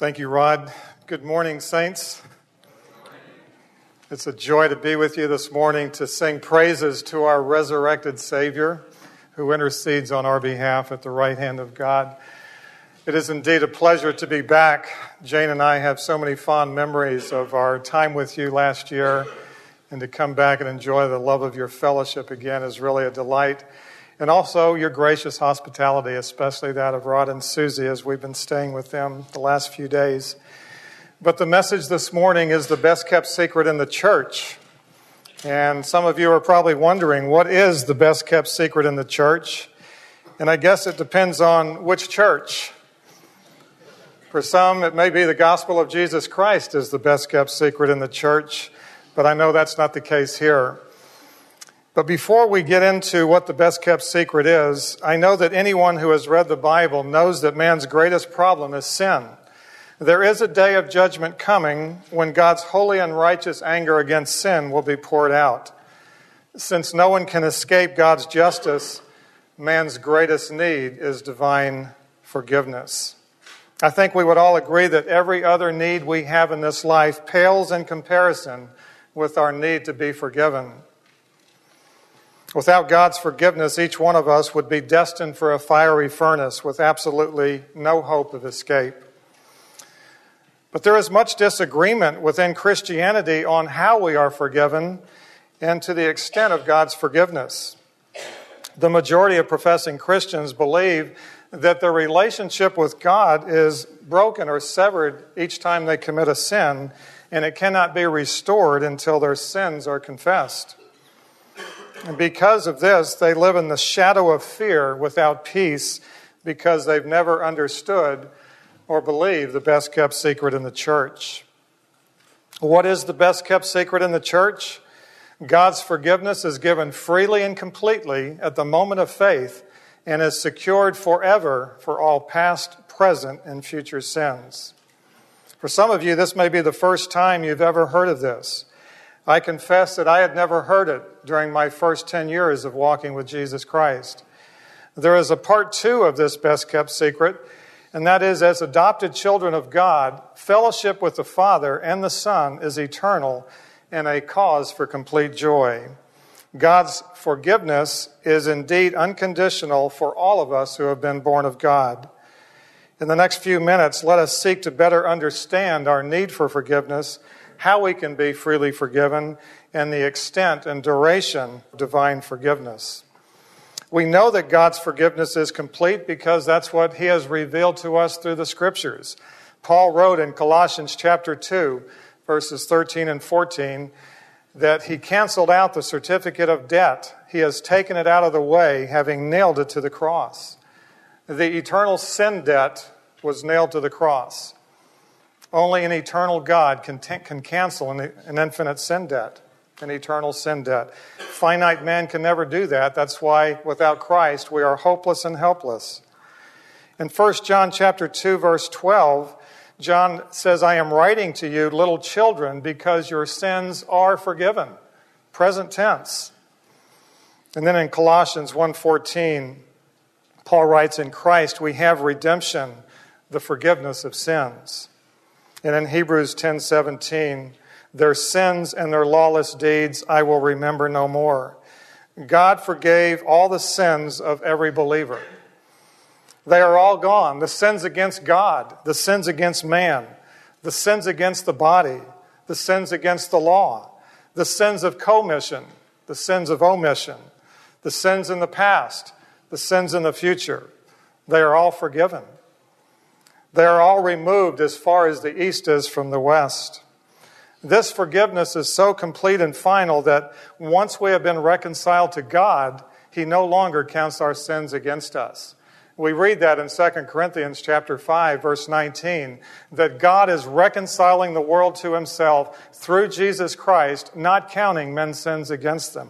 Thank you, Rod. Good morning, saints. It's a joy to be with you this morning to sing praises to our resurrected Savior who intercedes on our behalf at the right hand of God. It is indeed a pleasure to be back. Jane and I have so many fond memories of our time with you last year, and to come back and enjoy the love of your fellowship again is really a delight and also your gracious hospitality, especially that of Rod and Susie as we've been staying with them the last few days. But the message this morning is the best kept secret in the church. And some of you are probably wondering what is the best kept secret in the church? And I guess it depends on which church. For some, it may be the gospel of Jesus Christ is the best kept secret in the church, but I know that's not the case here. But before we get into what the best kept secret is, I know that anyone who has read the Bible knows that man's greatest problem is sin. There is a day of judgment coming when God's holy and righteous anger against sin will be poured out. Since no one can escape God's justice, man's greatest need is divine forgiveness. I think we would all agree that every other need we have in this life pales in comparison with our need to be forgiven. Without God's forgiveness, each one of us would be destined for a fiery furnace with absolutely no hope of escape. But there is much disagreement within Christianity on how we are forgiven and to the extent of God's forgiveness. The majority of professing Christians believe that their relationship with God is broken or severed each time they commit a sin, and it cannot be restored until their sins are confessed. And because of this, they live in the shadow of fear without peace because they've never understood or believed the best kept secret in the church. What is the best kept secret in the church? God's forgiveness is given freely and completely at the moment of faith and is secured forever for all past, present, and future sins. For some of you, this may be the first time you've ever heard of this. I confess that I had never heard it during my first 10 years of walking with Jesus Christ. There is a part two of this best kept secret, and that is as adopted children of God, fellowship with the Father and the Son is eternal and a cause for complete joy. God's forgiveness is indeed unconditional for all of us who have been born of God. In the next few minutes, let us seek to better understand our need for forgiveness how we can be freely forgiven, and the extent and duration of divine forgiveness. We know that God's forgiveness is complete because that's what He has revealed to us through the Scriptures. Paul wrote in Colossians chapter 2, verses 13 and 14, that He canceled out the certificate of debt. He has taken it out of the way, having nailed it to the cross. The eternal sin debt was nailed to the cross. Only an eternal God can, t- can cancel an, an infinite sin debt, an eternal sin debt. Finite man can never do that. That's why without Christ we are hopeless and helpless. In 1 John chapter 2 verse 12, John says, "I am writing to you little children because your sins are forgiven." Present tense. And then in Colossians 1:14, Paul writes, "In Christ we have redemption, the forgiveness of sins." And in Hebrews 10:17, their sins and their lawless deeds I will remember no more. God forgave all the sins of every believer. They are all gone. The sins against God, the sins against man, the sins against the body, the sins against the law, the sins of commission, the sins of omission, the sins in the past, the sins in the future. They are all forgiven. They are all removed as far as the east is from the west. This forgiveness is so complete and final that once we have been reconciled to God, he no longer counts our sins against us. We read that in 2 Corinthians chapter 5 verse 19 that God is reconciling the world to himself through Jesus Christ, not counting men's sins against them.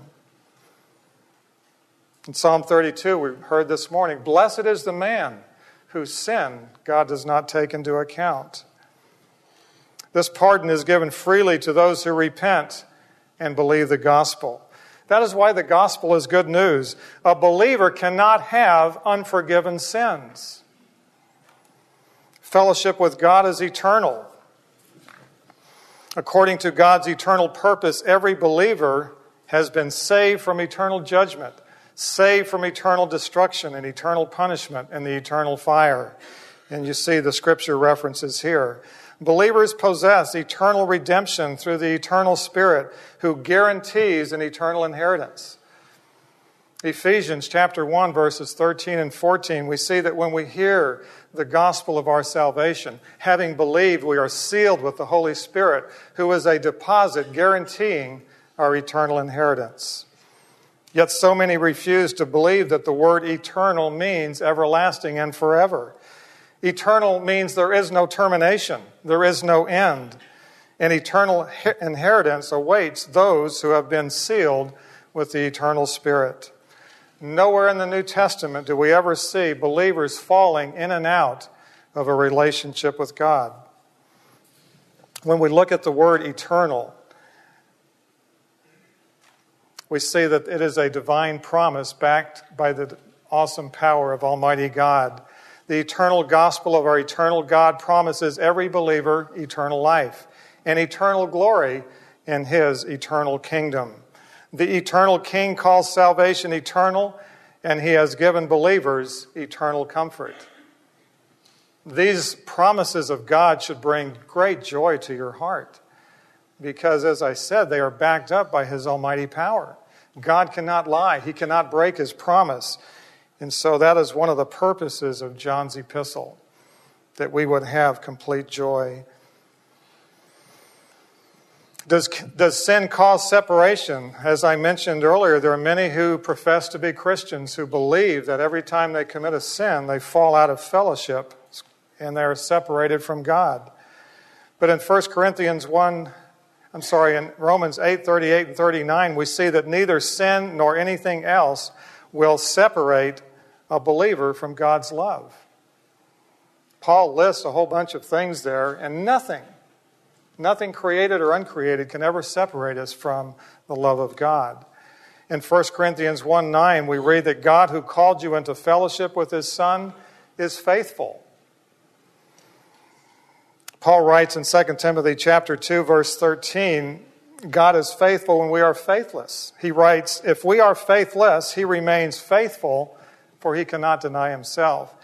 In Psalm 32 we heard this morning, blessed is the man whose sin God does not take into account. This pardon is given freely to those who repent and believe the gospel. That is why the gospel is good news. A believer cannot have unforgiven sins. Fellowship with God is eternal. According to God's eternal purpose, every believer has been saved from eternal judgment, saved from eternal destruction and eternal punishment and the eternal fire. And you see the scripture references here. Believers possess eternal redemption through the eternal Spirit who guarantees an eternal inheritance. Ephesians chapter 1, verses 13 and 14, we see that when we hear the gospel of our salvation, having believed, we are sealed with the Holy Spirit, who is a deposit guaranteeing our eternal inheritance. Yet so many refuse to believe that the word eternal means everlasting and forever. Eternal means there is no termination, there is no end. An eternal inheritance awaits those who have been sealed with the eternal Spirit. Nowhere in the New Testament do we ever see believers falling in and out of a relationship with God. When we look at the word eternal, we see that it is a divine promise backed by the awesome power of Almighty God. The eternal gospel of our eternal God promises every believer eternal life and eternal glory in his eternal kingdom. The eternal King calls salvation eternal, and he has given believers eternal comfort. These promises of God should bring great joy to your heart because, as I said, they are backed up by his almighty power. God cannot lie, he cannot break his promise. And so that is one of the purposes of John's epistle, that we would have complete joy. Does, does sin cause separation? As I mentioned earlier, there are many who profess to be Christians who believe that every time they commit a sin, they fall out of fellowship and they're separated from God. But in 1 Corinthians 1, I'm sorry, in Romans 8 38 and 39, we see that neither sin nor anything else will separate a believer from God's love. Paul lists a whole bunch of things there, and nothing, nothing created or uncreated can ever separate us from the love of God. In 1 Corinthians 1 9, we read that God, who called you into fellowship with his Son, is faithful. Paul writes in 2 Timothy chapter 2 verse 13, God is faithful when we are faithless. He writes, if we are faithless, he remains faithful for he cannot deny himself.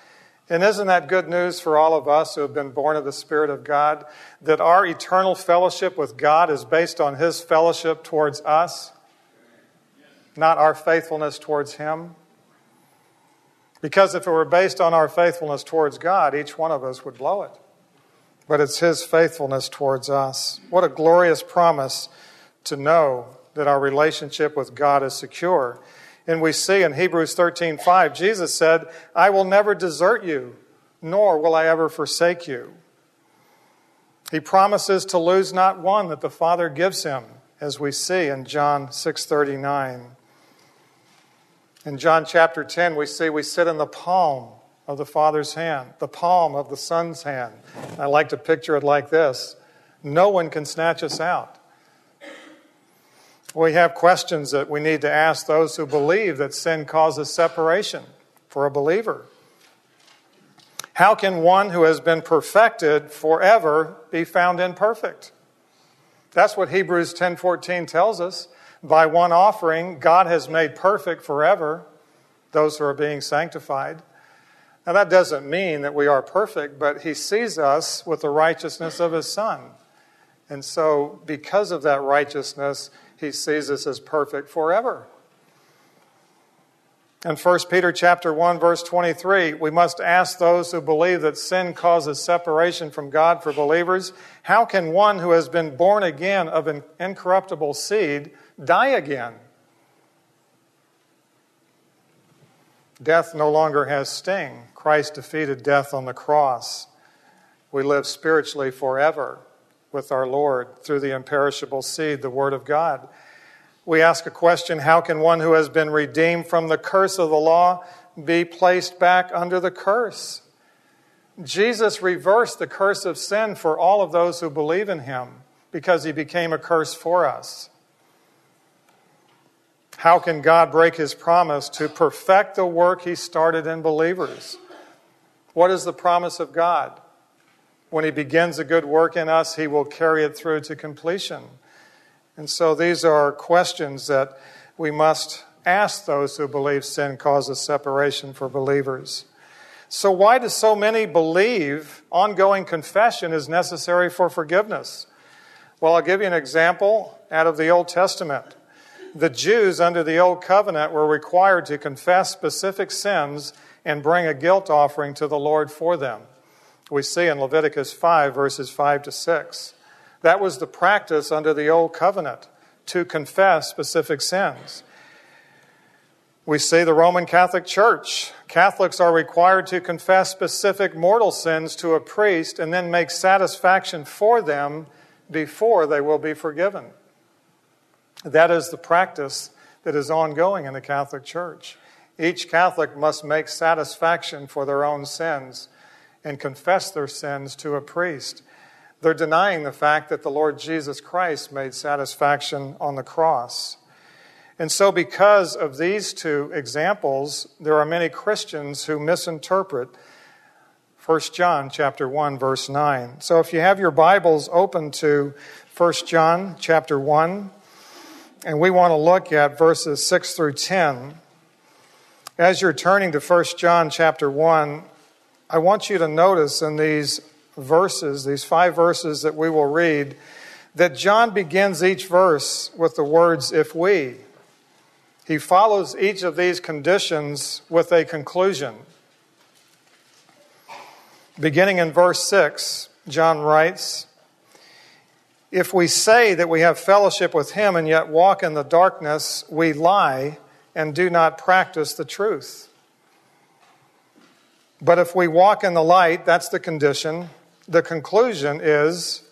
And isn't that good news for all of us who have been born of the Spirit of God? That our eternal fellowship with God is based on his fellowship towards us, not our faithfulness towards him? Because if it were based on our faithfulness towards God, each one of us would blow it. But it's his faithfulness towards us. What a glorious promise to know that our relationship with God is secure. And we see in Hebrews 13 5, Jesus said, I will never desert you, nor will I ever forsake you. He promises to lose not one that the Father gives him, as we see in John 6:39. In John chapter 10, we see we sit in the palm of the Father's hand, the palm of the Son's hand. I like to picture it like this no one can snatch us out we have questions that we need to ask those who believe that sin causes separation for a believer. How can one who has been perfected forever be found imperfect? That's what Hebrews 10:14 tells us. By one offering, God has made perfect forever those who are being sanctified. Now that doesn't mean that we are perfect, but he sees us with the righteousness of his son. And so because of that righteousness, he sees us as perfect forever. In 1 Peter chapter 1 verse 23, we must ask those who believe that sin causes separation from God for believers, how can one who has been born again of an incorruptible seed die again? Death no longer has sting. Christ defeated death on the cross. We live spiritually forever with our Lord through the imperishable seed, the Word of God. We ask a question how can one who has been redeemed from the curse of the law be placed back under the curse? Jesus reversed the curse of sin for all of those who believe in him because he became a curse for us. How can God break his promise to perfect the work he started in believers? What is the promise of God? When He begins a good work in us, He will carry it through to completion. And so these are questions that we must ask those who believe sin causes separation for believers. So, why do so many believe ongoing confession is necessary for forgiveness? Well, I'll give you an example out of the Old Testament. The Jews under the Old Covenant were required to confess specific sins and bring a guilt offering to the Lord for them. We see in Leviticus 5, verses 5 to 6. That was the practice under the Old Covenant to confess specific sins. We see the Roman Catholic Church. Catholics are required to confess specific mortal sins to a priest and then make satisfaction for them before they will be forgiven. That is the practice that is ongoing in the Catholic Church. Each Catholic must make satisfaction for their own sins and confess their sins to a priest. They're denying the fact that the Lord Jesus Christ made satisfaction on the cross. And so, because of these two examples, there are many Christians who misinterpret 1 John chapter 1 verse 9. So if you have your Bibles open to 1 John chapter 1 and we want to look at verses 6 through 10. As you're turning to 1 John chapter 1, I want you to notice in these verses, these five verses that we will read, that John begins each verse with the words if we. He follows each of these conditions with a conclusion. Beginning in verse 6, John writes If we say that we have fellowship with him and yet walk in the darkness, we lie and do not practice the truth. But if we walk in the light, that's the condition. The conclusion is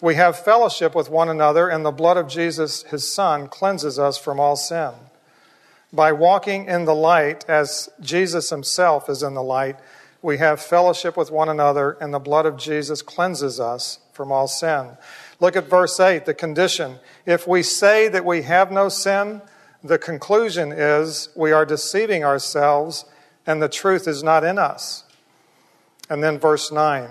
we have fellowship with one another, and the blood of Jesus, his Son, cleanses us from all sin. By walking in the light, as Jesus himself is in the light, we have fellowship with one another, and the blood of Jesus cleanses us from all sin. Look at verse 8, the condition. If we say that we have no sin, the conclusion is we are deceiving ourselves, and the truth is not in us. And then verse 9,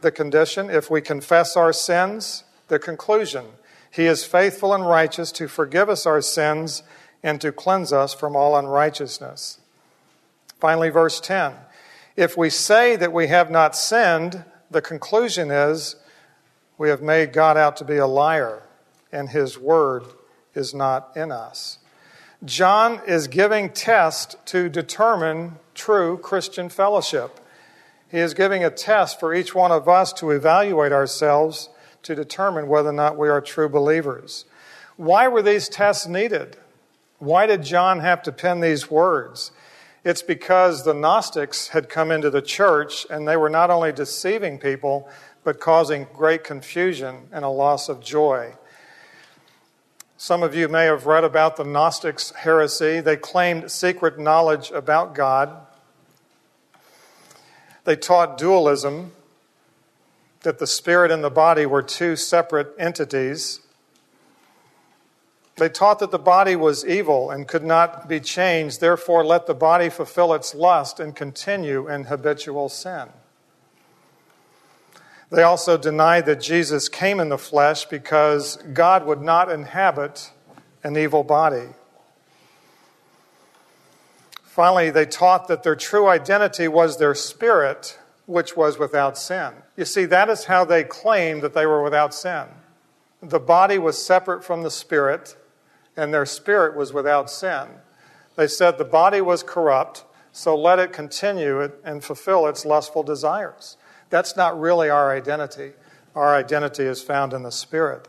the condition. If we confess our sins, the conclusion. He is faithful and righteous to forgive us our sins and to cleanse us from all unrighteousness. Finally, verse 10 If we say that we have not sinned, the conclusion is we have made God out to be a liar, and his word is not in us. John is giving test to determine true Christian fellowship. He is giving a test for each one of us to evaluate ourselves to determine whether or not we are true believers. Why were these tests needed? Why did John have to pen these words? It's because the Gnostics had come into the church and they were not only deceiving people, but causing great confusion and a loss of joy. Some of you may have read about the Gnostics' heresy. They claimed secret knowledge about God. They taught dualism, that the spirit and the body were two separate entities. They taught that the body was evil and could not be changed, therefore, let the body fulfill its lust and continue in habitual sin. They also denied that Jesus came in the flesh because God would not inhabit an evil body. Finally, they taught that their true identity was their spirit, which was without sin. You see, that is how they claimed that they were without sin. The body was separate from the spirit, and their spirit was without sin. They said the body was corrupt, so let it continue and fulfill its lustful desires. That's not really our identity. Our identity is found in the spirit.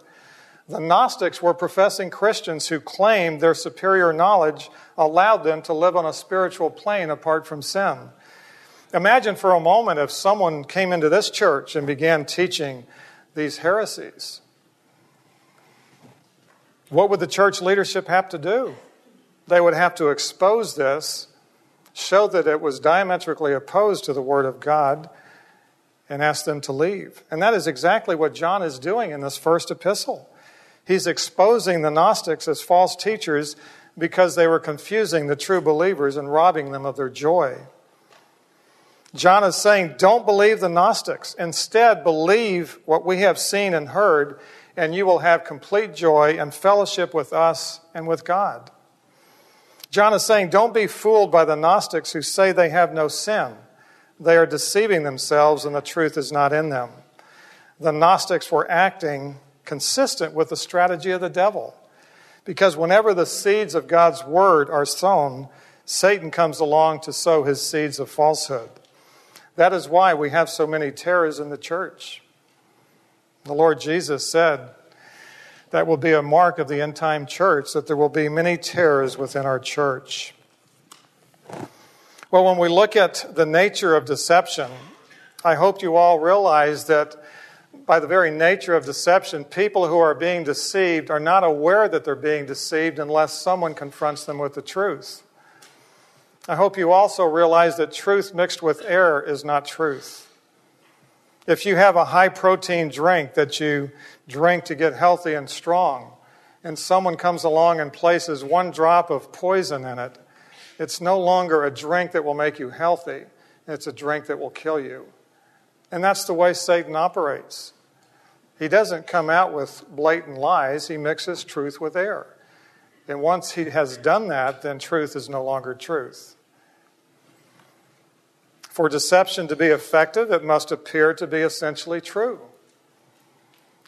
The Gnostics were professing Christians who claimed their superior knowledge allowed them to live on a spiritual plane apart from sin. Imagine for a moment if someone came into this church and began teaching these heresies. What would the church leadership have to do? They would have to expose this, show that it was diametrically opposed to the Word of God, and ask them to leave. And that is exactly what John is doing in this first epistle. He's exposing the Gnostics as false teachers because they were confusing the true believers and robbing them of their joy. John is saying, don't believe the Gnostics. Instead, believe what we have seen and heard, and you will have complete joy and fellowship with us and with God. John is saying, don't be fooled by the Gnostics who say they have no sin. They are deceiving themselves, and the truth is not in them. The Gnostics were acting consistent with the strategy of the devil. Because whenever the seeds of God's word are sown, Satan comes along to sow his seeds of falsehood. That is why we have so many terrors in the church. The Lord Jesus said that will be a mark of the end time church, that there will be many terrors within our church. Well, when we look at the nature of deception, I hope you all realize that by the very nature of deception, people who are being deceived are not aware that they're being deceived unless someone confronts them with the truth. I hope you also realize that truth mixed with error is not truth. If you have a high protein drink that you drink to get healthy and strong, and someone comes along and places one drop of poison in it, it's no longer a drink that will make you healthy, it's a drink that will kill you. And that's the way Satan operates. He doesn't come out with blatant lies, he mixes truth with error. And once he has done that, then truth is no longer truth. For deception to be effective, it must appear to be essentially true.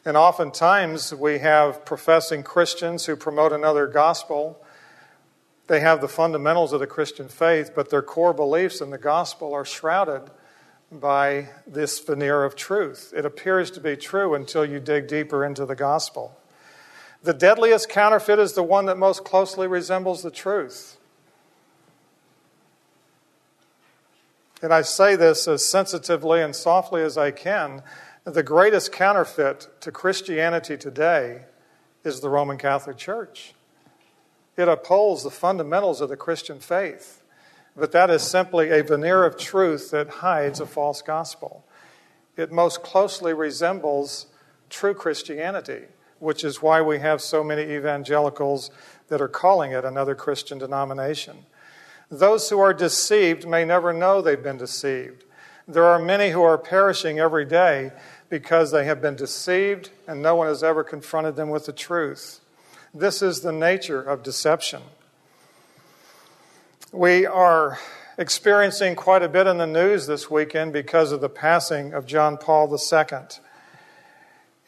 And oftentimes we have professing Christians who promote another gospel. They have the fundamentals of the Christian faith, but their core beliefs in the gospel are shrouded by this veneer of truth. It appears to be true until you dig deeper into the gospel. The deadliest counterfeit is the one that most closely resembles the truth. And I say this as sensitively and softly as I can. The greatest counterfeit to Christianity today is the Roman Catholic Church. It upholds the fundamentals of the Christian faith. But that is simply a veneer of truth that hides a false gospel. It most closely resembles true Christianity, which is why we have so many evangelicals that are calling it another Christian denomination. Those who are deceived may never know they've been deceived. There are many who are perishing every day because they have been deceived and no one has ever confronted them with the truth. This is the nature of deception. We are experiencing quite a bit in the news this weekend because of the passing of John Paul II.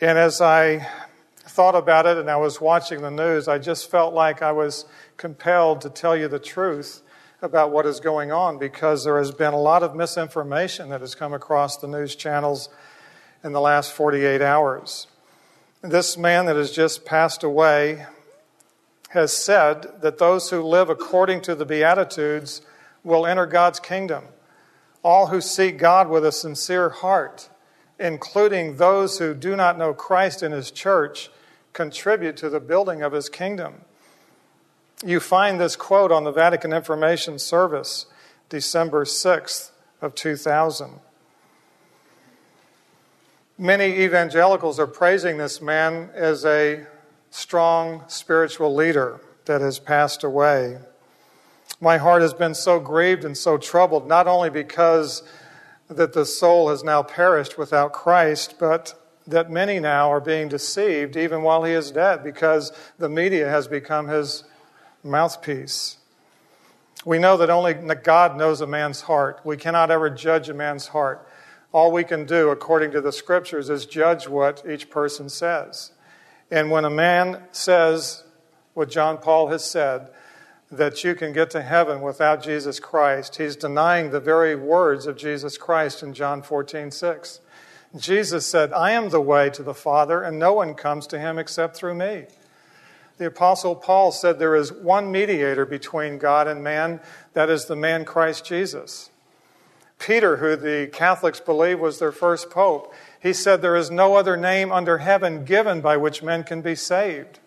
And as I thought about it and I was watching the news, I just felt like I was compelled to tell you the truth about what is going on because there has been a lot of misinformation that has come across the news channels in the last 48 hours. This man that has just passed away has said that those who live according to the Beatitudes will enter God's kingdom. All who seek God with a sincere heart, including those who do not know Christ in His church, contribute to the building of His kingdom. You find this quote on the Vatican Information Service, December 6th of 2000. Many evangelicals are praising this man as a strong spiritual leader that has passed away. My heart has been so grieved and so troubled, not only because that the soul has now perished without Christ, but that many now are being deceived even while he is dead because the media has become his mouthpiece. We know that only God knows a man's heart. We cannot ever judge a man's heart. All we can do, according to the scriptures, is judge what each person says. And when a man says what John Paul has said, that you can get to heaven without Jesus Christ, he's denying the very words of Jesus Christ in John 14, 6. Jesus said, I am the way to the Father, and no one comes to him except through me. The Apostle Paul said there is one mediator between God and man, that is the man Christ Jesus. Peter, who the Catholics believe was their first pope, he said, There is no other name under heaven given by which men can be saved.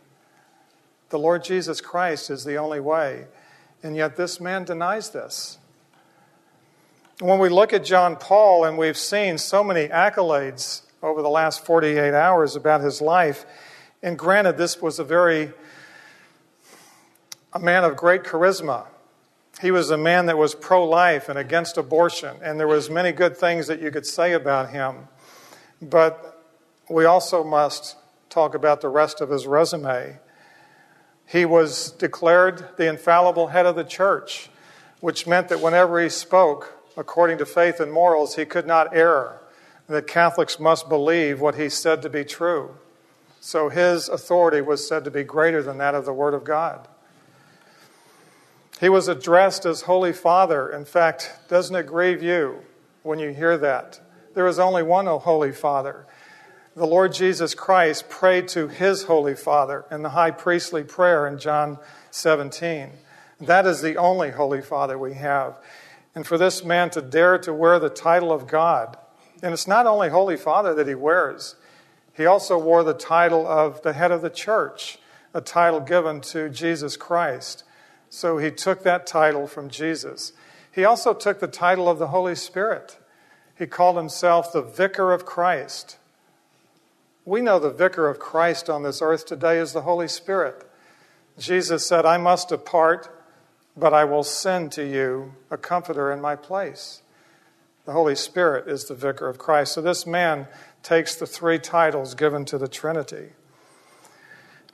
The Lord Jesus Christ is the only way. And yet this man denies this. When we look at John Paul, and we've seen so many accolades over the last 48 hours about his life, and granted, this was a very, a man of great charisma. He was a man that was pro life and against abortion, and there was many good things that you could say about him. But we also must talk about the rest of his resume. He was declared the infallible head of the church, which meant that whenever he spoke, according to faith and morals, he could not err, that Catholics must believe what he said to be true. So his authority was said to be greater than that of the Word of God. He was addressed as Holy Father. In fact, doesn't it grieve you when you hear that? There is only one Holy Father. The Lord Jesus Christ prayed to his Holy Father in the high priestly prayer in John 17. That is the only Holy Father we have. And for this man to dare to wear the title of God, and it's not only Holy Father that he wears, he also wore the title of the head of the church, a title given to Jesus Christ. So he took that title from Jesus. He also took the title of the Holy Spirit. He called himself the Vicar of Christ. We know the Vicar of Christ on this earth today is the Holy Spirit. Jesus said, I must depart, but I will send to you a comforter in my place. The Holy Spirit is the Vicar of Christ. So this man takes the three titles given to the Trinity.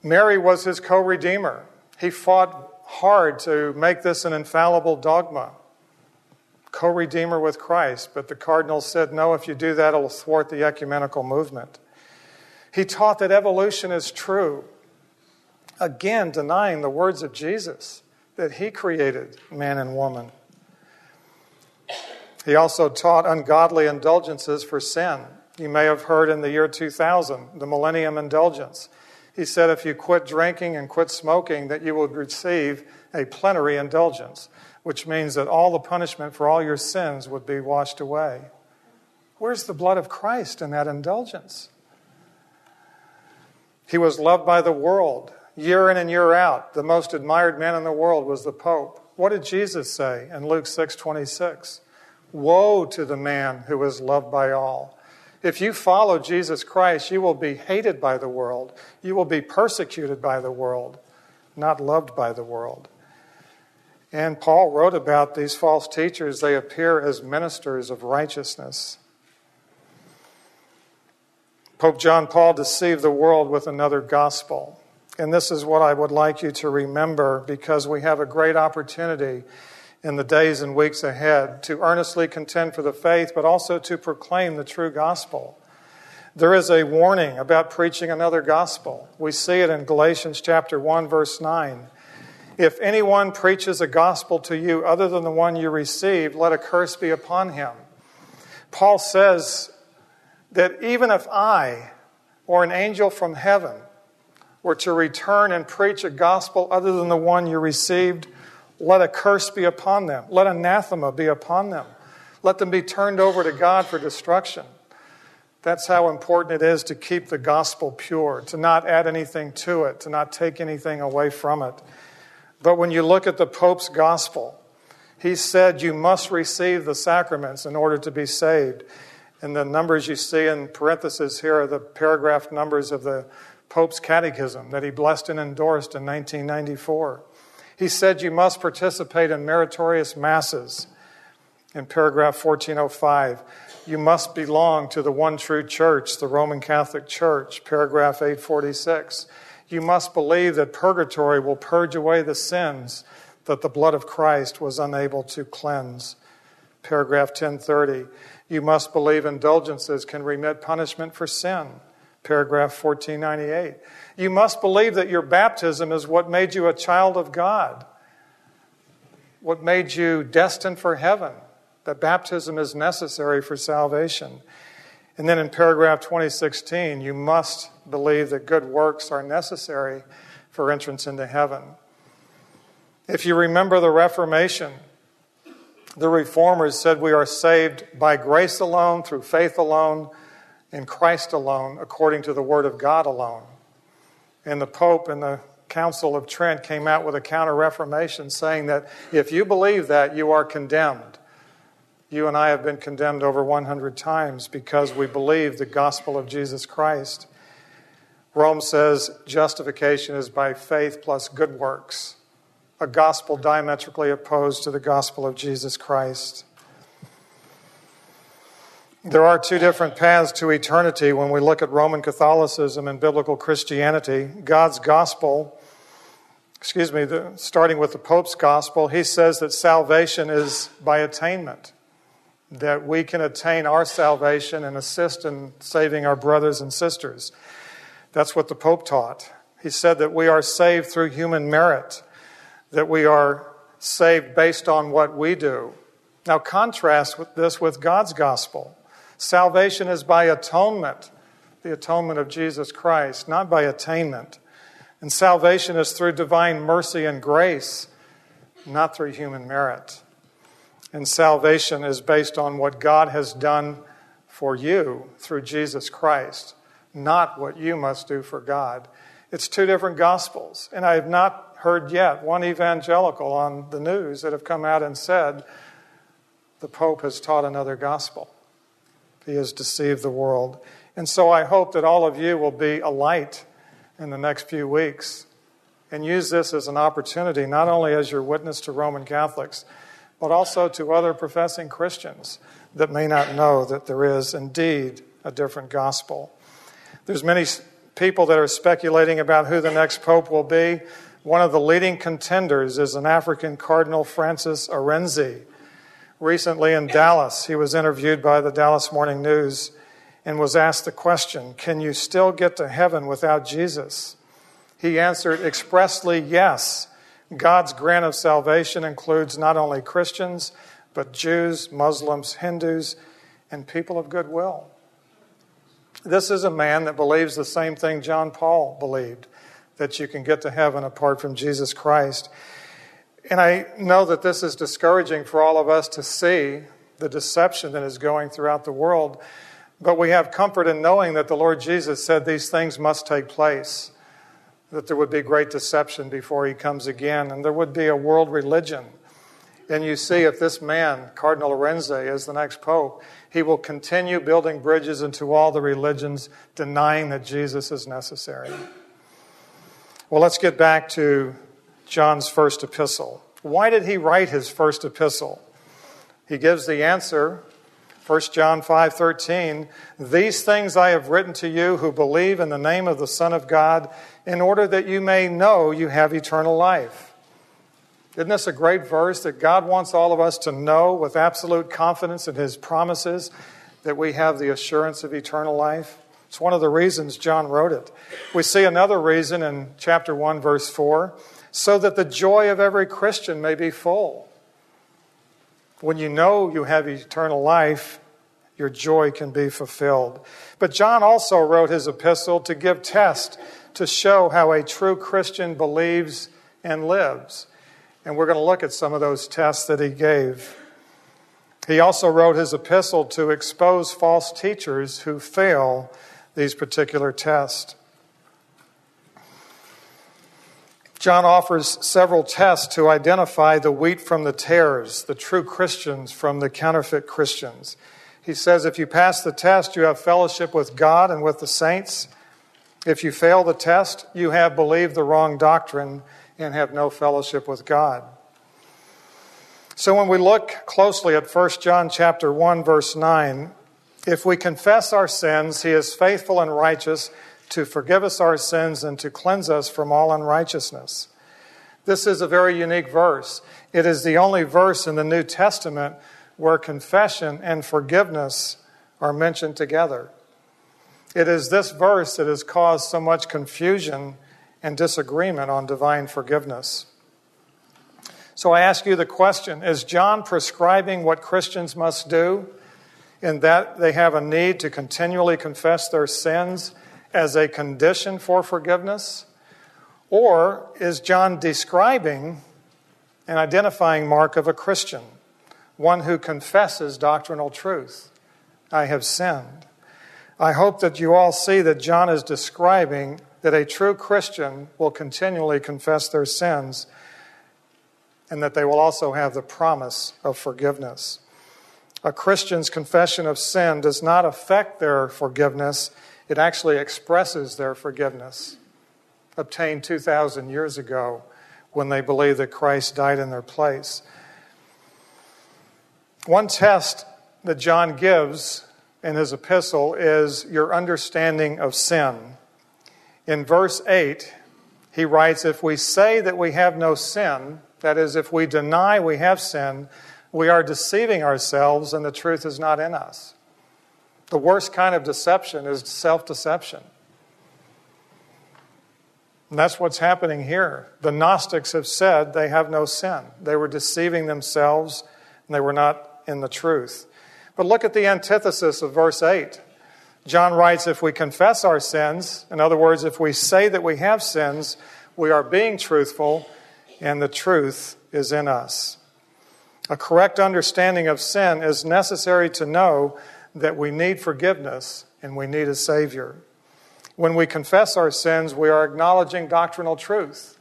Mary was his co redeemer. He fought hard to make this an infallible dogma. Co redeemer with Christ, but the cardinal said, no, if you do that, it'll thwart the ecumenical movement. He taught that evolution is true, again, denying the words of Jesus that he created man and woman. He also taught ungodly indulgences for sin. You may have heard in the year 2000, the Millennium Indulgence. He said, if you quit drinking and quit smoking, that you will receive a plenary indulgence, which means that all the punishment for all your sins would be washed away. Where's the blood of Christ in that indulgence? He was loved by the world year in and year out. The most admired man in the world was the Pope. What did Jesus say in Luke 6 26? Woe to the man who is loved by all. If you follow Jesus Christ, you will be hated by the world. You will be persecuted by the world, not loved by the world. And Paul wrote about these false teachers. They appear as ministers of righteousness. Pope John Paul deceived the world with another gospel. And this is what I would like you to remember because we have a great opportunity in the days and weeks ahead to earnestly contend for the faith, but also to proclaim the true gospel. There is a warning about preaching another gospel. We see it in Galatians chapter 1 verse 9. If anyone preaches a gospel to you other than the one you received, let a curse be upon him. Paul says that even if I or an angel from heaven were to return and preach a gospel other than the one you received, let a curse be upon them. Let anathema be upon them. Let them be turned over to God for destruction. That's how important it is to keep the gospel pure, to not add anything to it, to not take anything away from it. But when you look at the Pope's gospel, he said you must receive the sacraments in order to be saved. And the numbers you see in parentheses here are the paragraph numbers of the Pope's catechism that he blessed and endorsed in 1994. He said you must participate in meritorious masses. In paragraph 1405, you must belong to the one true church, the Roman Catholic Church. Paragraph 846, you must believe that purgatory will purge away the sins that the blood of Christ was unable to cleanse. Paragraph 1030, you must believe indulgences can remit punishment for sin. Paragraph 1498. You must believe that your baptism is what made you a child of God, what made you destined for heaven, that baptism is necessary for salvation. And then in paragraph 2016, you must believe that good works are necessary for entrance into heaven. If you remember the Reformation, the reformers said we are saved by grace alone, through faith alone in Christ alone, according to the Word of God alone. And the Pope and the Council of Trent came out with a counter reformation saying that if you believe that, you are condemned. You and I have been condemned over 100 times because we believe the gospel of Jesus Christ. Rome says justification is by faith plus good works. a gospel diametrically opposed to the gospel of Jesus Christ. There are two different paths to eternity when we look at Roman Catholicism and biblical Christianity. God's gospel, excuse me, the, starting with the Pope's gospel, he says that salvation is by attainment, that we can attain our salvation and assist in saving our brothers and sisters. That's what the Pope taught. He said that we are saved through human merit, that we are saved based on what we do. Now, contrast with this with God's gospel. Salvation is by atonement, the atonement of Jesus Christ, not by attainment. And salvation is through divine mercy and grace, not through human merit. And salvation is based on what God has done for you through Jesus Christ, not what you must do for God. It's two different gospels. And I have not heard yet one evangelical on the news that have come out and said the Pope has taught another gospel. He has deceived the world. And so I hope that all of you will be a light in the next few weeks and use this as an opportunity, not only as your witness to Roman Catholics, but also to other professing Christians that may not know that there is indeed a different gospel. There's many people that are speculating about who the next pope will be. One of the leading contenders is an African Cardinal Francis Arinze recently in Dallas. He was interviewed by the Dallas Morning News and was asked the question Can you still get to heaven without Jesus? He answered expressly yes. God's grant of salvation includes not only Christians, but Jews, Muslims, Hindus, and people of goodwill. This is a man that believes the same thing John Paul believed that you can get to heaven apart from Jesus Christ. And I know that this is discouraging for all of us to see the deception that is going throughout the world, but we have comfort in knowing that the Lord Jesus said these things must take place, that there would be great deception before he comes again, and there would be a world religion. And you see, if this man, Cardinal Arinze, is the next pope, he will continue building bridges into all the religions, denying that Jesus is necessary. Well, let's get back to John's first epistle. Why did he write his first epistle? He gives the answer 1 John 5:13 These things I have written to you who believe in the name of the Son of God in order that you may know you have eternal life. Isn't this a great verse that God wants all of us to know with absolute confidence in his promises that we have the assurance of eternal life? It's one of the reasons John wrote it. We see another reason in chapter 1 verse 4 so that the joy of every Christian may be full. When you know you have eternal life, your joy can be fulfilled. But John also wrote his epistle to give test to show how a true Christian believes and lives. And we're going to look at some of those tests that he gave. He also wrote his epistle to expose false teachers who fail these particular tests. John offers several tests to identify the wheat from the tares, the true Christians from the counterfeit Christians. He says if you pass the test, you have fellowship with God and with the saints. If you fail the test, you have believed the wrong doctrine and have no fellowship with God. So when we look closely at 1 John chapter 1 verse 9, if we confess our sins, he is faithful and righteous to forgive us our sins and to cleanse us from all unrighteousness. This is a very unique verse. It is the only verse in the New Testament where confession and forgiveness are mentioned together. It is this verse that has caused so much confusion and disagreement on divine forgiveness. So I ask you the question Is John prescribing what Christians must do in that they have a need to continually confess their sins as a condition for forgiveness? Or is John describing an identifying mark of a Christian, one who confesses doctrinal truth? I have sinned. I hope that you all see that John is describing that a true Christian will continually confess their sins and that they will also have the promise of forgiveness. A Christian's confession of sin does not affect their forgiveness, it actually expresses their forgiveness obtained 2,000 years ago when they believe that Christ died in their place. One test that John gives in his epistle is your understanding of sin. In verse 8, he writes, If we say that we have no sin, that is, if we deny we have sin, we are deceiving ourselves and the truth is not in us. The worst kind of deception is self deception. And that's what's happening here. The Gnostics have said they have no sin. They were deceiving themselves and they were not in the truth. But look at the antithesis of verse 8. John writes, If we confess our sins, in other words, if we say that we have sins, we are being truthful and the truth is in us. A correct understanding of sin is necessary to know that we need forgiveness and we need a Savior. When we confess our sins, we are acknowledging doctrinal truth.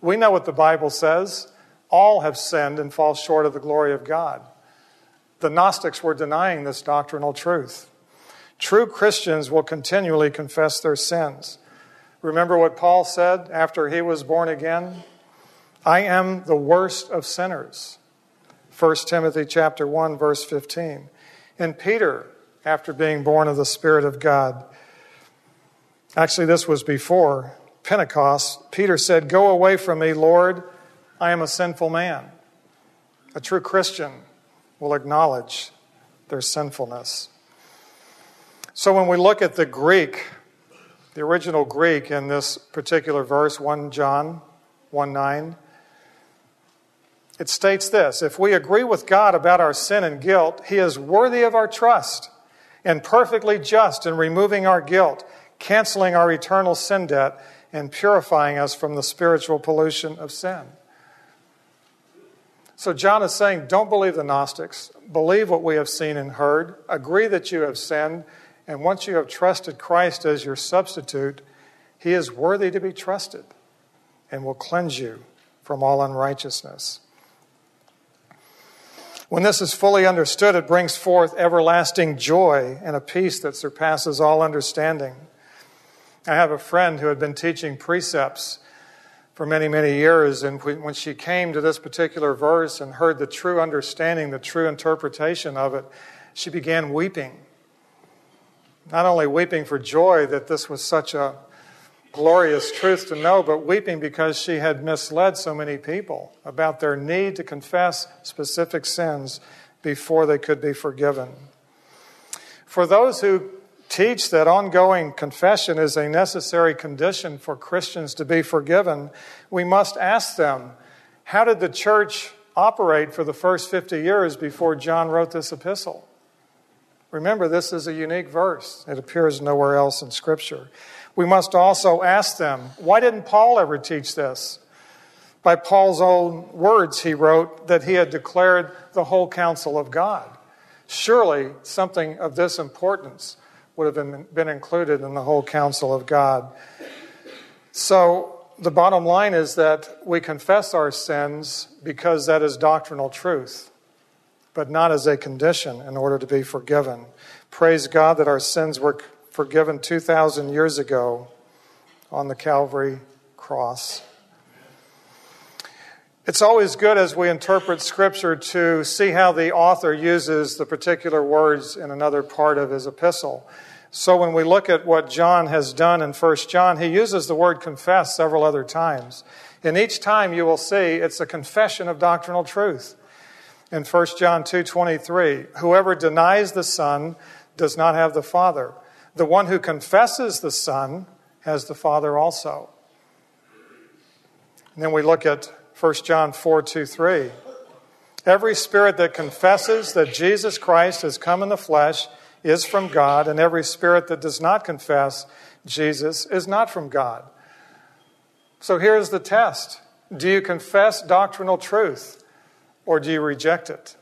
We know what the Bible says all have sinned and fall short of the glory of God. The Gnostics were denying this doctrinal truth. True Christians will continually confess their sins. Remember what Paul said after he was born again? I am the worst of sinners. 1 Timothy chapter 1 verse 15. And Peter after being born of the spirit of God. Actually this was before Pentecost. Peter said, "Go away from me, Lord, I am a sinful man." A true Christian will acknowledge their sinfulness. So when we look at the Greek, the original Greek in this particular verse, 1 John 1 9, it states this If we agree with God about our sin and guilt, He is worthy of our trust and perfectly just in removing our guilt, canceling our eternal sin debt, and purifying us from the spiritual pollution of sin. So, John is saying, don't believe the Gnostics. Believe what we have seen and heard. Agree that you have sinned. And once you have trusted Christ as your substitute, he is worthy to be trusted and will cleanse you from all unrighteousness. When this is fully understood, it brings forth everlasting joy and a peace that surpasses all understanding. I have a friend who had been teaching precepts for many, many years, and when she came to this particular verse and heard the true understanding, the true interpretation of it, she began weeping. Not only weeping for joy that this was such a glorious truth to know, but weeping because she had misled so many people about their need to confess specific sins before they could be forgiven. For those who teach that ongoing confession is a necessary condition for Christians to be forgiven, we must ask them how did the church operate for the first 50 years before John wrote this epistle? Remember, this is a unique verse, it appears nowhere else in Scripture we must also ask them, why didn't Paul ever teach this? By Paul's own words, he wrote that he had declared the whole counsel of God. Surely something of this importance would have been, been included in the whole counsel of God. So the bottom line is that we confess our sins because that is doctrinal truth, but not as a condition in order to be forgiven. Praise God that our sins were forgiven 2,000 years ago on the Calvary cross. It's always good as we interpret Scripture to see how the author uses the particular words in another part of his epistle. So when we look at what John has done in 1 John, he uses the word confess several other times. And each time you will see it's a confession of doctrinal truth. In 1 John 2:23, whoever denies the Son does not have the Father. The one who confesses the Son has the Father also. And then we look at 1 John 4 2 3. Every spirit that confesses that Jesus Christ has come in the flesh is from God, and every spirit that does not confess Jesus is not from God. So here's the test Do you confess doctrinal truth, or do you reject it?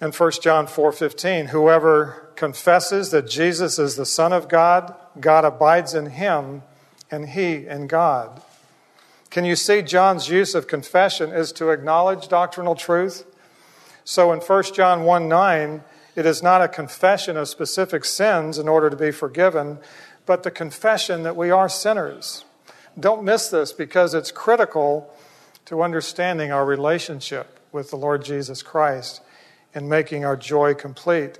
In 1 John 4:15, whoever confesses that Jesus is the Son of God, God abides in him and he in God. Can you see John's use of confession is to acknowledge doctrinal truth? So in 1 John 1 9, it is not a confession of specific sins in order to be forgiven, but the confession that we are sinners. Don't miss this because it's critical to understanding our relationship with the Lord Jesus Christ and making our joy complete.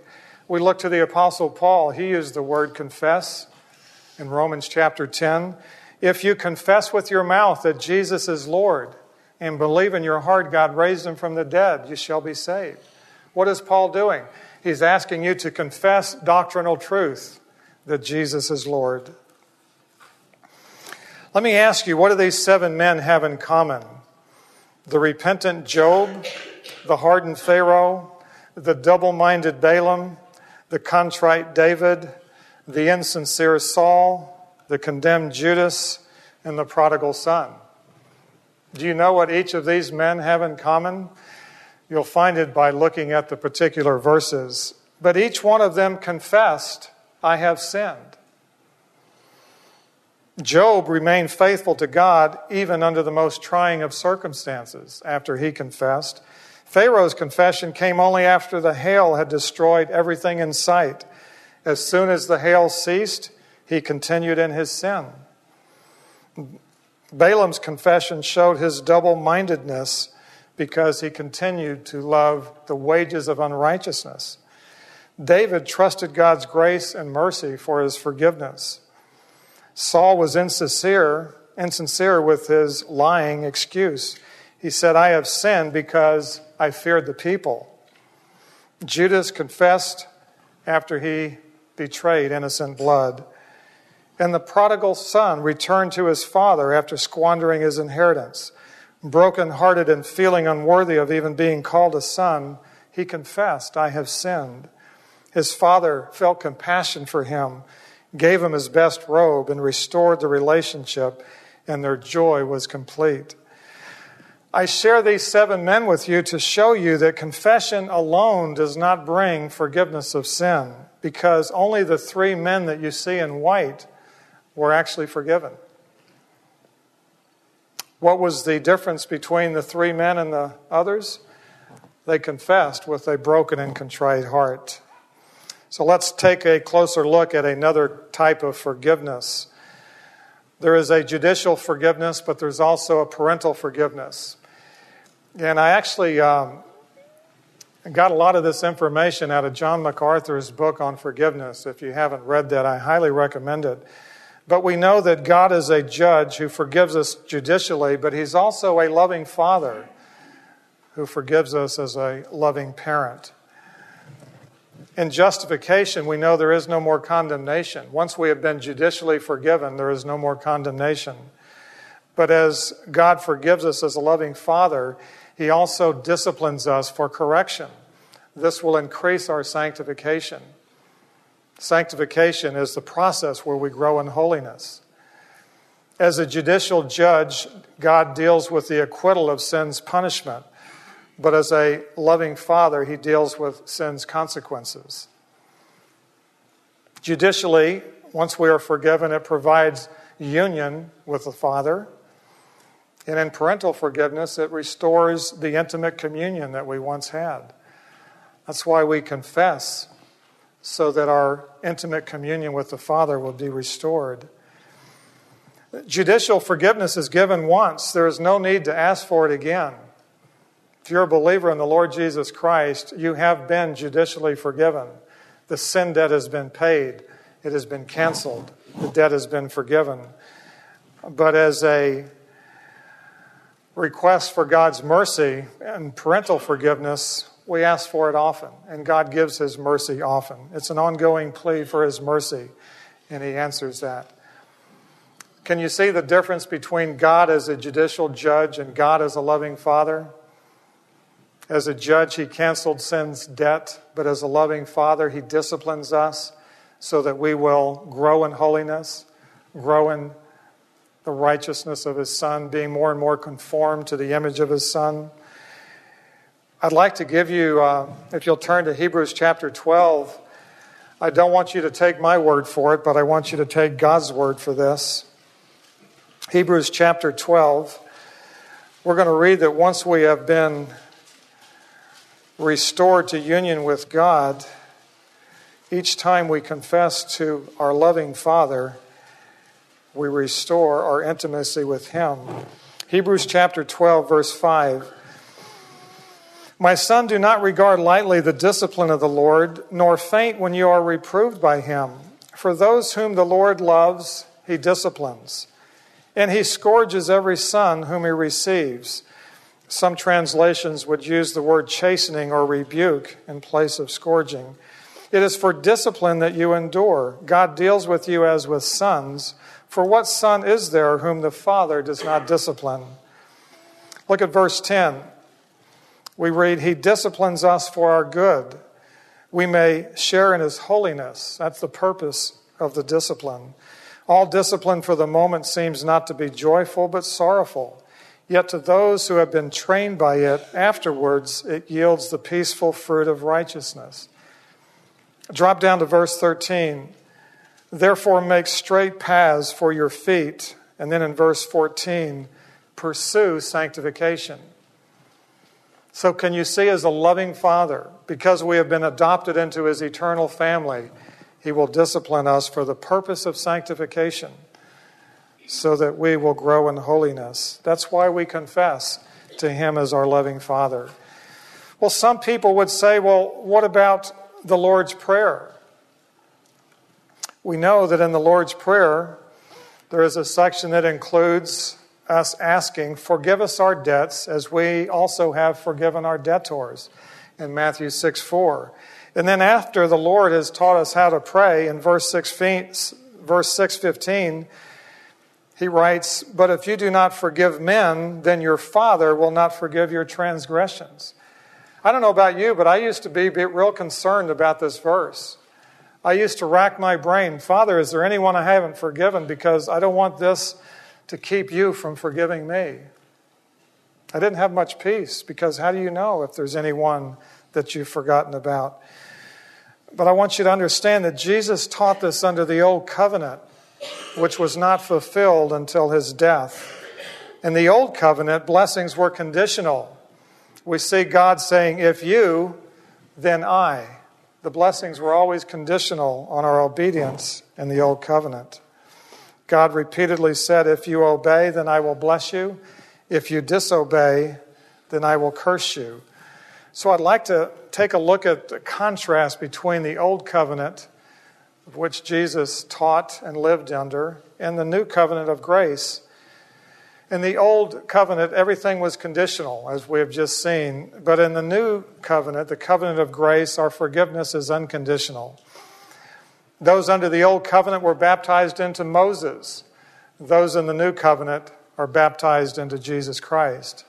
We look to the Apostle Paul. He used the word confess in Romans chapter 10. If you confess with your mouth that Jesus is Lord and believe in your heart God raised him from the dead, you shall be saved. What is Paul doing? He's asking you to confess doctrinal truth that Jesus is Lord. Let me ask you, what do these seven men have in common? The repentant Job, the hardened Pharaoh, the double minded Balaam, the contrite David, the insincere Saul, the condemned Judas, and the prodigal son. Do you know what each of these men have in common? You'll find it by looking at the particular verses. But each one of them confessed, I have sinned. Job remained faithful to God even under the most trying of circumstances after he confessed. Pharaoh's confession came only after the hail had destroyed everything in sight. As soon as the hail ceased, he continued in his sin. Balaam's confession showed his double mindedness because he continued to love the wages of unrighteousness. David trusted God's grace and mercy for his forgiveness. Saul was insincere, insincere with his lying excuse. He said, I have sinned because I feared the people. Judas confessed after he betrayed innocent blood. And the prodigal son returned to his father after squandering his inheritance. Broken hearted and feeling unworthy of even being called a son, he confessed, I have sinned. His father felt compassion for him, gave him his best robe, and restored the relationship, and their joy was complete. I share these seven men with you to show you that confession alone does not bring forgiveness of sin, because only the three men that you see in white were actually forgiven. What was the difference between the three men and the others? They confessed with a broken and contrite heart. So let's take a closer look at another type of forgiveness. There is a judicial forgiveness, but there's also a parental forgiveness. And I actually um, got a lot of this information out of John MacArthur's book on forgiveness. If you haven't read that, I highly recommend it. But we know that God is a judge who forgives us judicially, but He's also a loving Father who forgives us as a loving parent. In justification, we know there is no more condemnation. Once we have been judicially forgiven, there is no more condemnation. But as God forgives us as a loving Father, He also disciplines us for correction. This will increase our sanctification. Sanctification is the process where we grow in holiness. As a judicial judge, God deals with the acquittal of sin's punishment. But as a loving father, he deals with sin's consequences. Judicially, once we are forgiven, it provides union with the Father. And in parental forgiveness, it restores the intimate communion that we once had. That's why we confess, so that our intimate communion with the Father will be restored. Judicial forgiveness is given once, there is no need to ask for it again. If you're a believer in the Lord Jesus Christ, you have been judicially forgiven. The sin debt has been paid, it has been canceled, the debt has been forgiven. But as a request for God's mercy and parental forgiveness, we ask for it often, and God gives His mercy often. It's an ongoing plea for His mercy, and He answers that. Can you see the difference between God as a judicial judge and God as a loving father? As a judge, he canceled sin's debt, but as a loving father, he disciplines us so that we will grow in holiness, grow in the righteousness of his son, being more and more conformed to the image of his son. I'd like to give you, uh, if you'll turn to Hebrews chapter 12, I don't want you to take my word for it, but I want you to take God's word for this. Hebrews chapter 12, we're going to read that once we have been restored to union with God, each time we confess to our loving Father, we restore our intimacy with Him. Hebrews chapter 12, verse 5. My son, do not regard lightly the discipline of the Lord, nor faint when you are reproved by him. For those whom the Lord loves, he disciplines, and he scourges every son whom he receives. Some translations would use the word chastening or rebuke in place of scourging. It is for discipline that you endure. God deals with you as with sons. For what son is there whom the Father does not discipline? Look at verse 10. We read, He disciplines us for our good. We may share in His holiness. That's the purpose of the discipline. All discipline for the moment seems not to be joyful, but sorrowful. Yet to those who have been trained by it, afterwards it yields the peaceful fruit of righteousness. Drop down to verse 13. Therefore, make straight paths for your feet. And then in verse 14, pursue sanctification. So, can you see, as a loving father, because we have been adopted into his eternal family, he will discipline us for the purpose of sanctification so that we will grow in holiness. That's why we confess to him as our loving father. Well, some people would say, well, what about the Lord's Prayer? We know that in the Lord's Prayer, there is a section that includes us asking, Forgive us our debts as we also have forgiven our debtors in Matthew 6 4. And then after the Lord has taught us how to pray in verse 6, verse 615, he writes, But if you do not forgive men, then your Father will not forgive your transgressions. I don't know about you, but I used to be real concerned about this verse. I used to rack my brain, Father, is there anyone I haven't forgiven? Because I don't want this to keep you from forgiving me. I didn't have much peace because how do you know if there's anyone that you've forgotten about? But I want you to understand that Jesus taught this under the old covenant, which was not fulfilled until his death. In the old covenant, blessings were conditional. We see God saying, If you, then I. The blessings were always conditional on our obedience in the old covenant. God repeatedly said, If you obey, then I will bless you. If you disobey, then I will curse you. So I'd like to take a look at the contrast between the Old Covenant, of which Jesus taught and lived under, and the New Covenant of grace. In the Old Covenant, everything was conditional, as we have just seen. But in the New Covenant, the covenant of grace, our forgiveness is unconditional. Those under the old covenant were baptized into Moses. Those in the new covenant are baptized into Jesus Christ.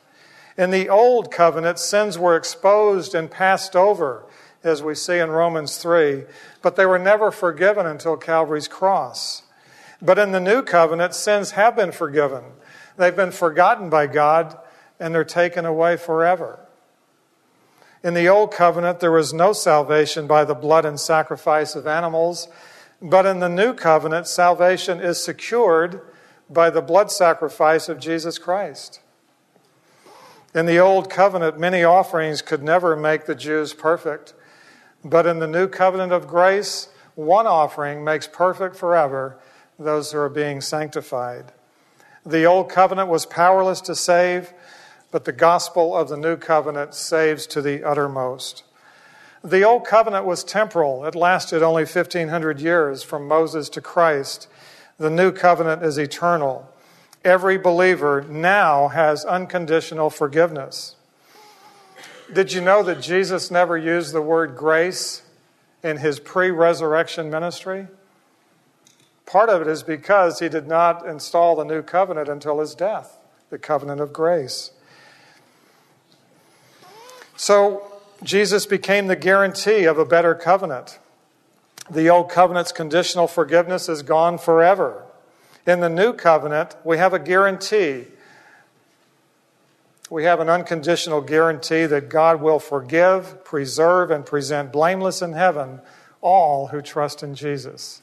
In the old covenant, sins were exposed and passed over, as we see in Romans 3, but they were never forgiven until Calvary's cross. But in the new covenant, sins have been forgiven. They've been forgotten by God, and they're taken away forever. In the Old Covenant, there was no salvation by the blood and sacrifice of animals, but in the New Covenant, salvation is secured by the blood sacrifice of Jesus Christ. In the Old Covenant, many offerings could never make the Jews perfect, but in the New Covenant of grace, one offering makes perfect forever those who are being sanctified. The Old Covenant was powerless to save but the gospel of the new covenant saves to the uttermost. The old covenant was temporal, it lasted only 1,500 years from Moses to Christ. The new covenant is eternal. Every believer now has unconditional forgiveness. Did you know that Jesus never used the word grace in his pre resurrection ministry? Part of it is because he did not install the new covenant until his death, the covenant of grace. So Jesus became the guarantee of a better covenant. The old covenant's conditional forgiveness is gone forever. In the new covenant, we have a guarantee. We have an unconditional guarantee that God will forgive, preserve, and present blameless in heaven all who trust in Jesus.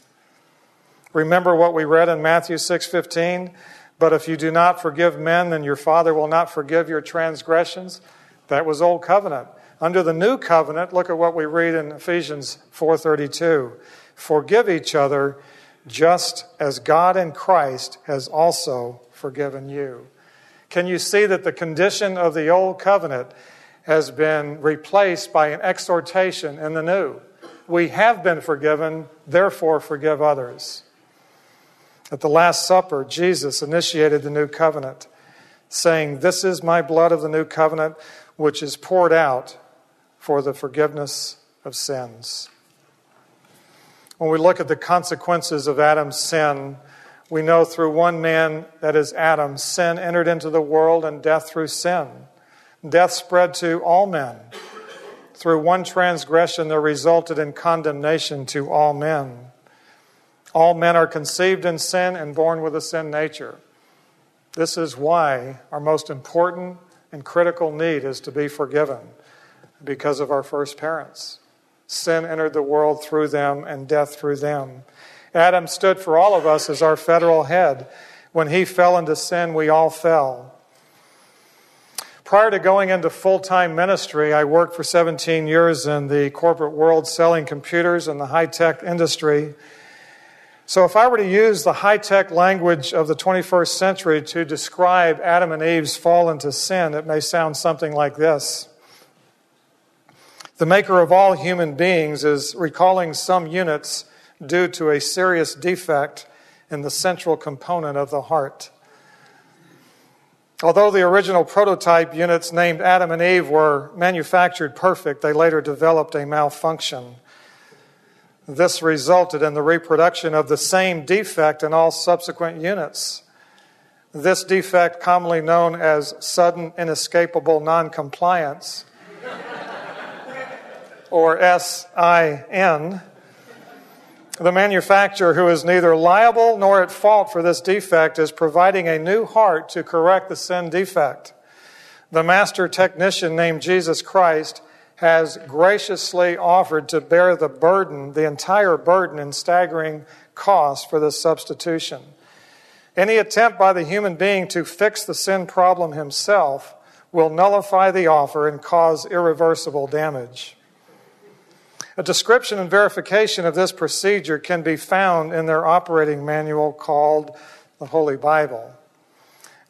Remember what we read in Matthew 6:15, but if you do not forgive men, then your Father will not forgive your transgressions. That was old covenant. Under the new covenant, look at what we read in Ephesians 4:32. Forgive each other just as God in Christ has also forgiven you. Can you see that the condition of the old covenant has been replaced by an exhortation in the new? We have been forgiven, therefore forgive others. At the Last Supper, Jesus initiated the new covenant, saying, This is my blood of the new covenant, which is poured out for the forgiveness of sins. When we look at the consequences of Adam's sin, we know through one man, that is Adam, sin entered into the world and death through sin. Death spread to all men. Through one transgression, there resulted in condemnation to all men. All men are conceived in sin and born with a sin nature. This is why our most important and critical need is to be forgiven because of our first parents. Sin entered the world through them and death through them. Adam stood for all of us as our federal head. When he fell into sin, we all fell. Prior to going into full time ministry, I worked for 17 years in the corporate world selling computers in the high tech industry. So, if I were to use the high tech language of the 21st century to describe Adam and Eve's fall into sin, it may sound something like this The maker of all human beings is recalling some units due to a serious defect in the central component of the heart. Although the original prototype units named Adam and Eve were manufactured perfect, they later developed a malfunction. This resulted in the reproduction of the same defect in all subsequent units. This defect, commonly known as sudden inescapable noncompliance, or SIN, the manufacturer, who is neither liable nor at fault for this defect, is providing a new heart to correct the sin defect. The master technician named Jesus Christ has graciously offered to bear the burden, the entire burden, in staggering cost for this substitution. Any attempt by the human being to fix the sin problem himself will nullify the offer and cause irreversible damage. A description and verification of this procedure can be found in their operating manual called the Holy Bible.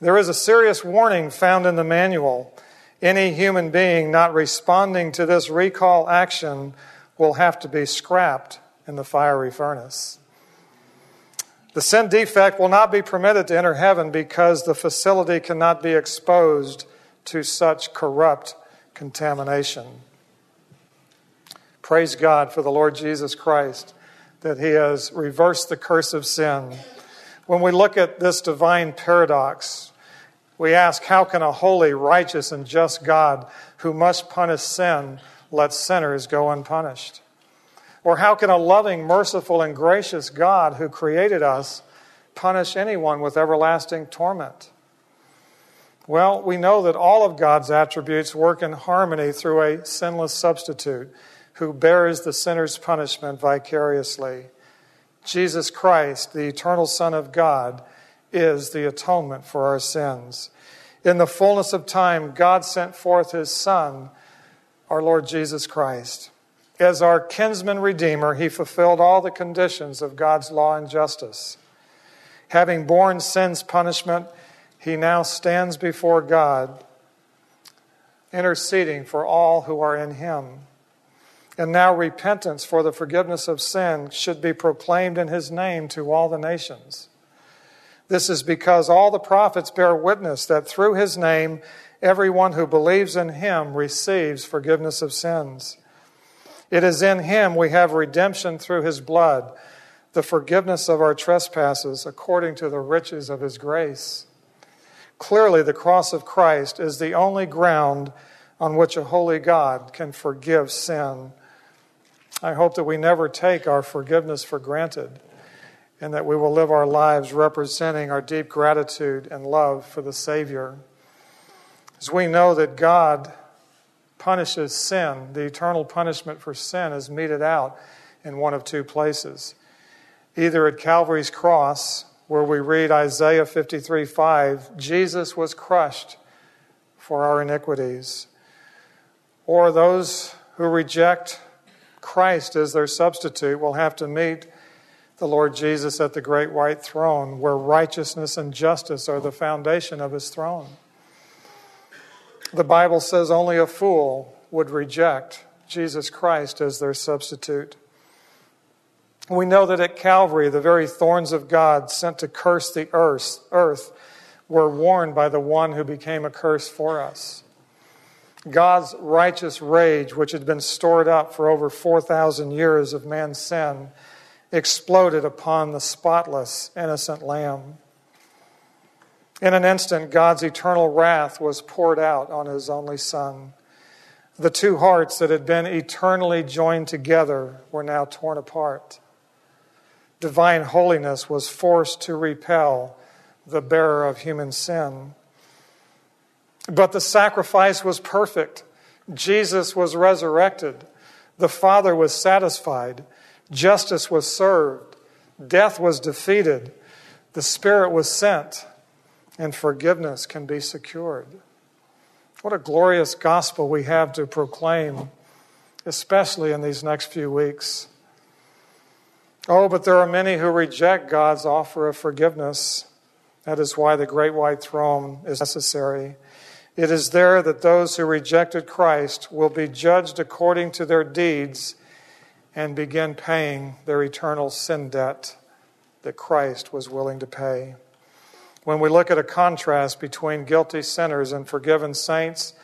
There is a serious warning found in the manual. Any human being not responding to this recall action will have to be scrapped in the fiery furnace. The sin defect will not be permitted to enter heaven because the facility cannot be exposed to such corrupt contamination. Praise God for the Lord Jesus Christ that He has reversed the curse of sin. When we look at this divine paradox, we ask how can a holy, righteous, and just God who must punish sin let sinners go unpunished? Or how can a loving, merciful, and gracious God who created us punish anyone with everlasting torment? Well, we know that all of God's attributes work in harmony through a sinless substitute who bears the sinner's punishment vicariously. Jesus Christ, the eternal Son of God, is the atonement for our sins. In the fullness of time, God sent forth his Son, our Lord Jesus Christ. As our kinsman redeemer, he fulfilled all the conditions of God's law and justice. Having borne sin's punishment, he now stands before God, interceding for all who are in him. And now repentance for the forgiveness of sin should be proclaimed in his name to all the nations. This is because all the prophets bear witness that through his name, everyone who believes in him receives forgiveness of sins. It is in him we have redemption through his blood, the forgiveness of our trespasses according to the riches of his grace. Clearly, the cross of Christ is the only ground on which a holy God can forgive sin I hope that we never take our forgiveness for granted and that we will live our lives representing our deep gratitude and love for the Savior. As we know that God punishes sin, the eternal punishment for sin is meted out in one of two places. Either at Calvary's cross, where we read Isaiah 53 5, Jesus was crushed for our iniquities, or those who reject Christ as their substitute will have to meet the Lord Jesus at the great white throne, where righteousness and justice are the foundation of his throne. The Bible says only a fool would reject Jesus Christ as their substitute. We know that at Calvary, the very thorns of God sent to curse the earth, earth were worn by the one who became a curse for us. God's righteous rage, which had been stored up for over 4,000 years of man's sin, exploded upon the spotless, innocent Lamb. In an instant, God's eternal wrath was poured out on his only Son. The two hearts that had been eternally joined together were now torn apart. Divine holiness was forced to repel the bearer of human sin. But the sacrifice was perfect. Jesus was resurrected. The Father was satisfied. Justice was served. Death was defeated. The Spirit was sent. And forgiveness can be secured. What a glorious gospel we have to proclaim, especially in these next few weeks. Oh, but there are many who reject God's offer of forgiveness. That is why the great white throne is necessary. It is there that those who rejected Christ will be judged according to their deeds and begin paying their eternal sin debt that Christ was willing to pay. When we look at a contrast between guilty sinners and forgiven saints,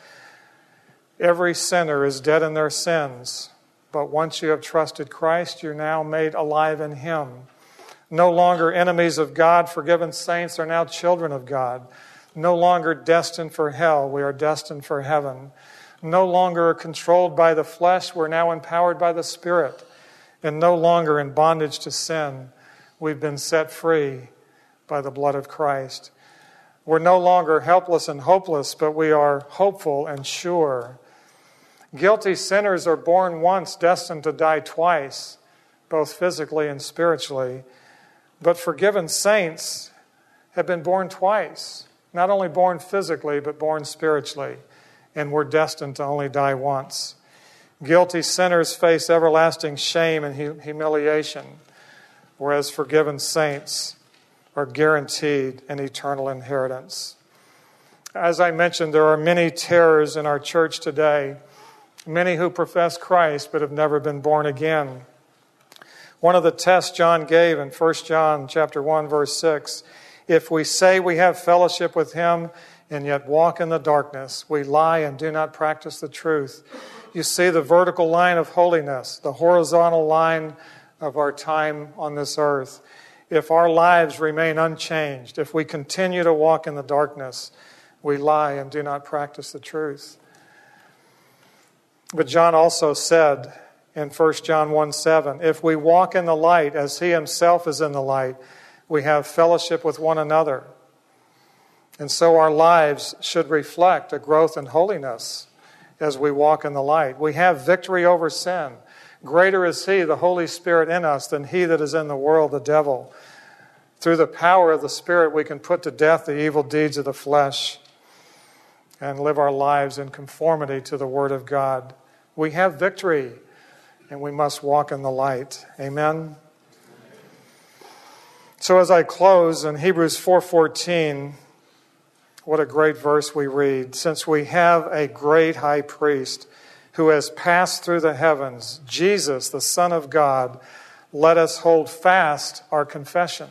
every sinner is dead in their sins. But once you have trusted Christ, you're now made alive in Him. No longer enemies of God, forgiven saints are now children of God no longer destined for hell, we are destined for heaven. No longer controlled by the flesh, we're now empowered by the Spirit. And no longer in bondage to sin, we've been set free by the blood of Christ. We're no longer helpless and hopeless, but we are hopeful and sure. Guilty sinners are born once, destined to die twice, both physically and spiritually. But forgiven saints have been born twice not only born physically, but born spiritually, and we're destined to only die once. Guilty sinners face everlasting shame and humiliation, whereas forgiven saints are guaranteed an eternal inheritance. As I mentioned, there are many terrors in our church today, many who profess Christ but have never been born again. One of the tests John gave in 1 John chapter 1 verse 6 if we say we have fellowship with him and yet walk in the darkness, we lie and do not practice the truth. You see the vertical line of holiness, the horizontal line of our time on this earth. If our lives remain unchanged, if we continue to walk in the darkness, we lie and do not practice the truth. But John also said in 1 John 1 7, if we walk in the light as he himself is in the light, we have fellowship with one another. And so our lives should reflect a growth in holiness as we walk in the light. We have victory over sin. Greater is He, the Holy Spirit in us, than He that is in the world, the devil. Through the power of the Spirit, we can put to death the evil deeds of the flesh and live our lives in conformity to the Word of God. We have victory, and we must walk in the light. Amen. So as I close in Hebrews 4:14, what a great verse we read. Since we have a great high priest who has passed through the heavens, Jesus, the Son of God, let us hold fast our confession.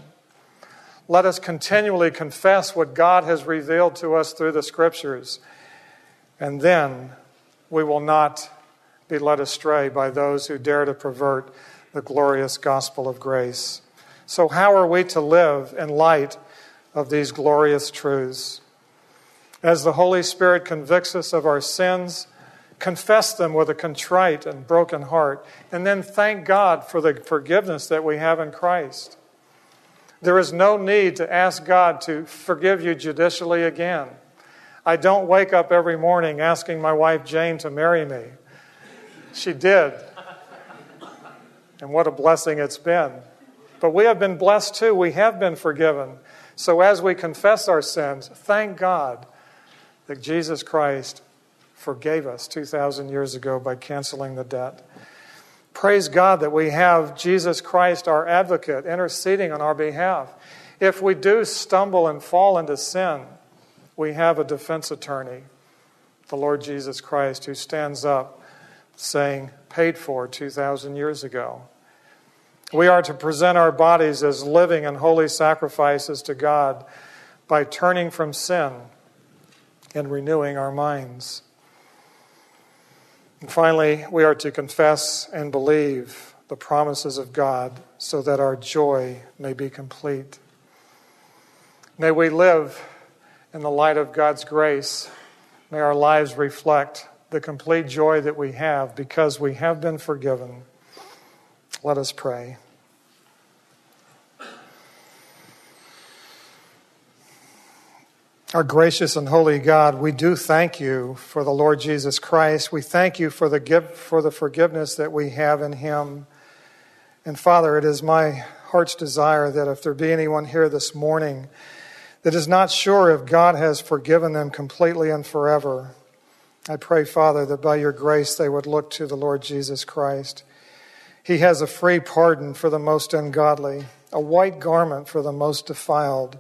Let us continually confess what God has revealed to us through the scriptures. And then we will not be led astray by those who dare to pervert the glorious gospel of grace. So, how are we to live in light of these glorious truths? As the Holy Spirit convicts us of our sins, confess them with a contrite and broken heart, and then thank God for the forgiveness that we have in Christ. There is no need to ask God to forgive you judicially again. I don't wake up every morning asking my wife Jane to marry me. She did. And what a blessing it's been. But we have been blessed too. We have been forgiven. So as we confess our sins, thank God that Jesus Christ forgave us 2,000 years ago by canceling the debt. Praise God that we have Jesus Christ, our advocate, interceding on our behalf. If we do stumble and fall into sin, we have a defense attorney, the Lord Jesus Christ, who stands up saying, paid for 2,000 years ago. We are to present our bodies as living and holy sacrifices to God by turning from sin and renewing our minds. And finally, we are to confess and believe the promises of God so that our joy may be complete. May we live in the light of God's grace. May our lives reflect the complete joy that we have because we have been forgiven. Let us pray. Our gracious and holy God, we do thank you for the Lord Jesus Christ. We thank you for the give, for the forgiveness that we have in him. And Father, it is my heart's desire that if there be anyone here this morning that is not sure if God has forgiven them completely and forever, I pray, Father, that by your grace they would look to the Lord Jesus Christ. He has a free pardon for the most ungodly, a white garment for the most defiled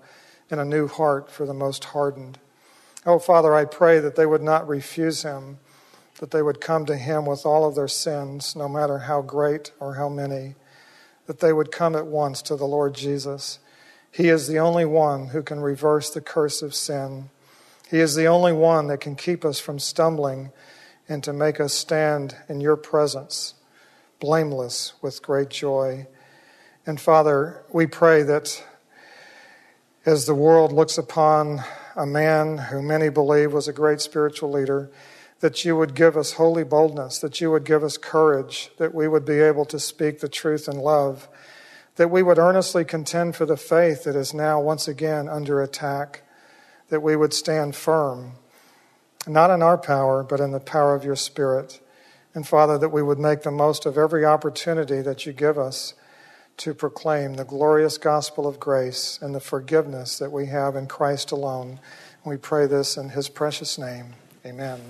and a new heart for the most hardened. Oh, Father, I pray that they would not refuse him, that they would come to him with all of their sins, no matter how great or how many, that they would come at once to the Lord Jesus. He is the only one who can reverse the curse of sin. He is the only one that can keep us from stumbling and to make us stand in your presence, blameless with great joy. And Father, we pray that as the world looks upon a man who many believe was a great spiritual leader, that you would give us holy boldness, that you would give us courage, that we would be able to speak the truth in love, that we would earnestly contend for the faith that is now once again under attack, that we would stand firm, not in our power, but in the power of your Spirit. And Father, that we would make the most of every opportunity that you give us to proclaim the glorious gospel of grace and the forgiveness that we have in Christ alone. We pray this in his precious name. Amen.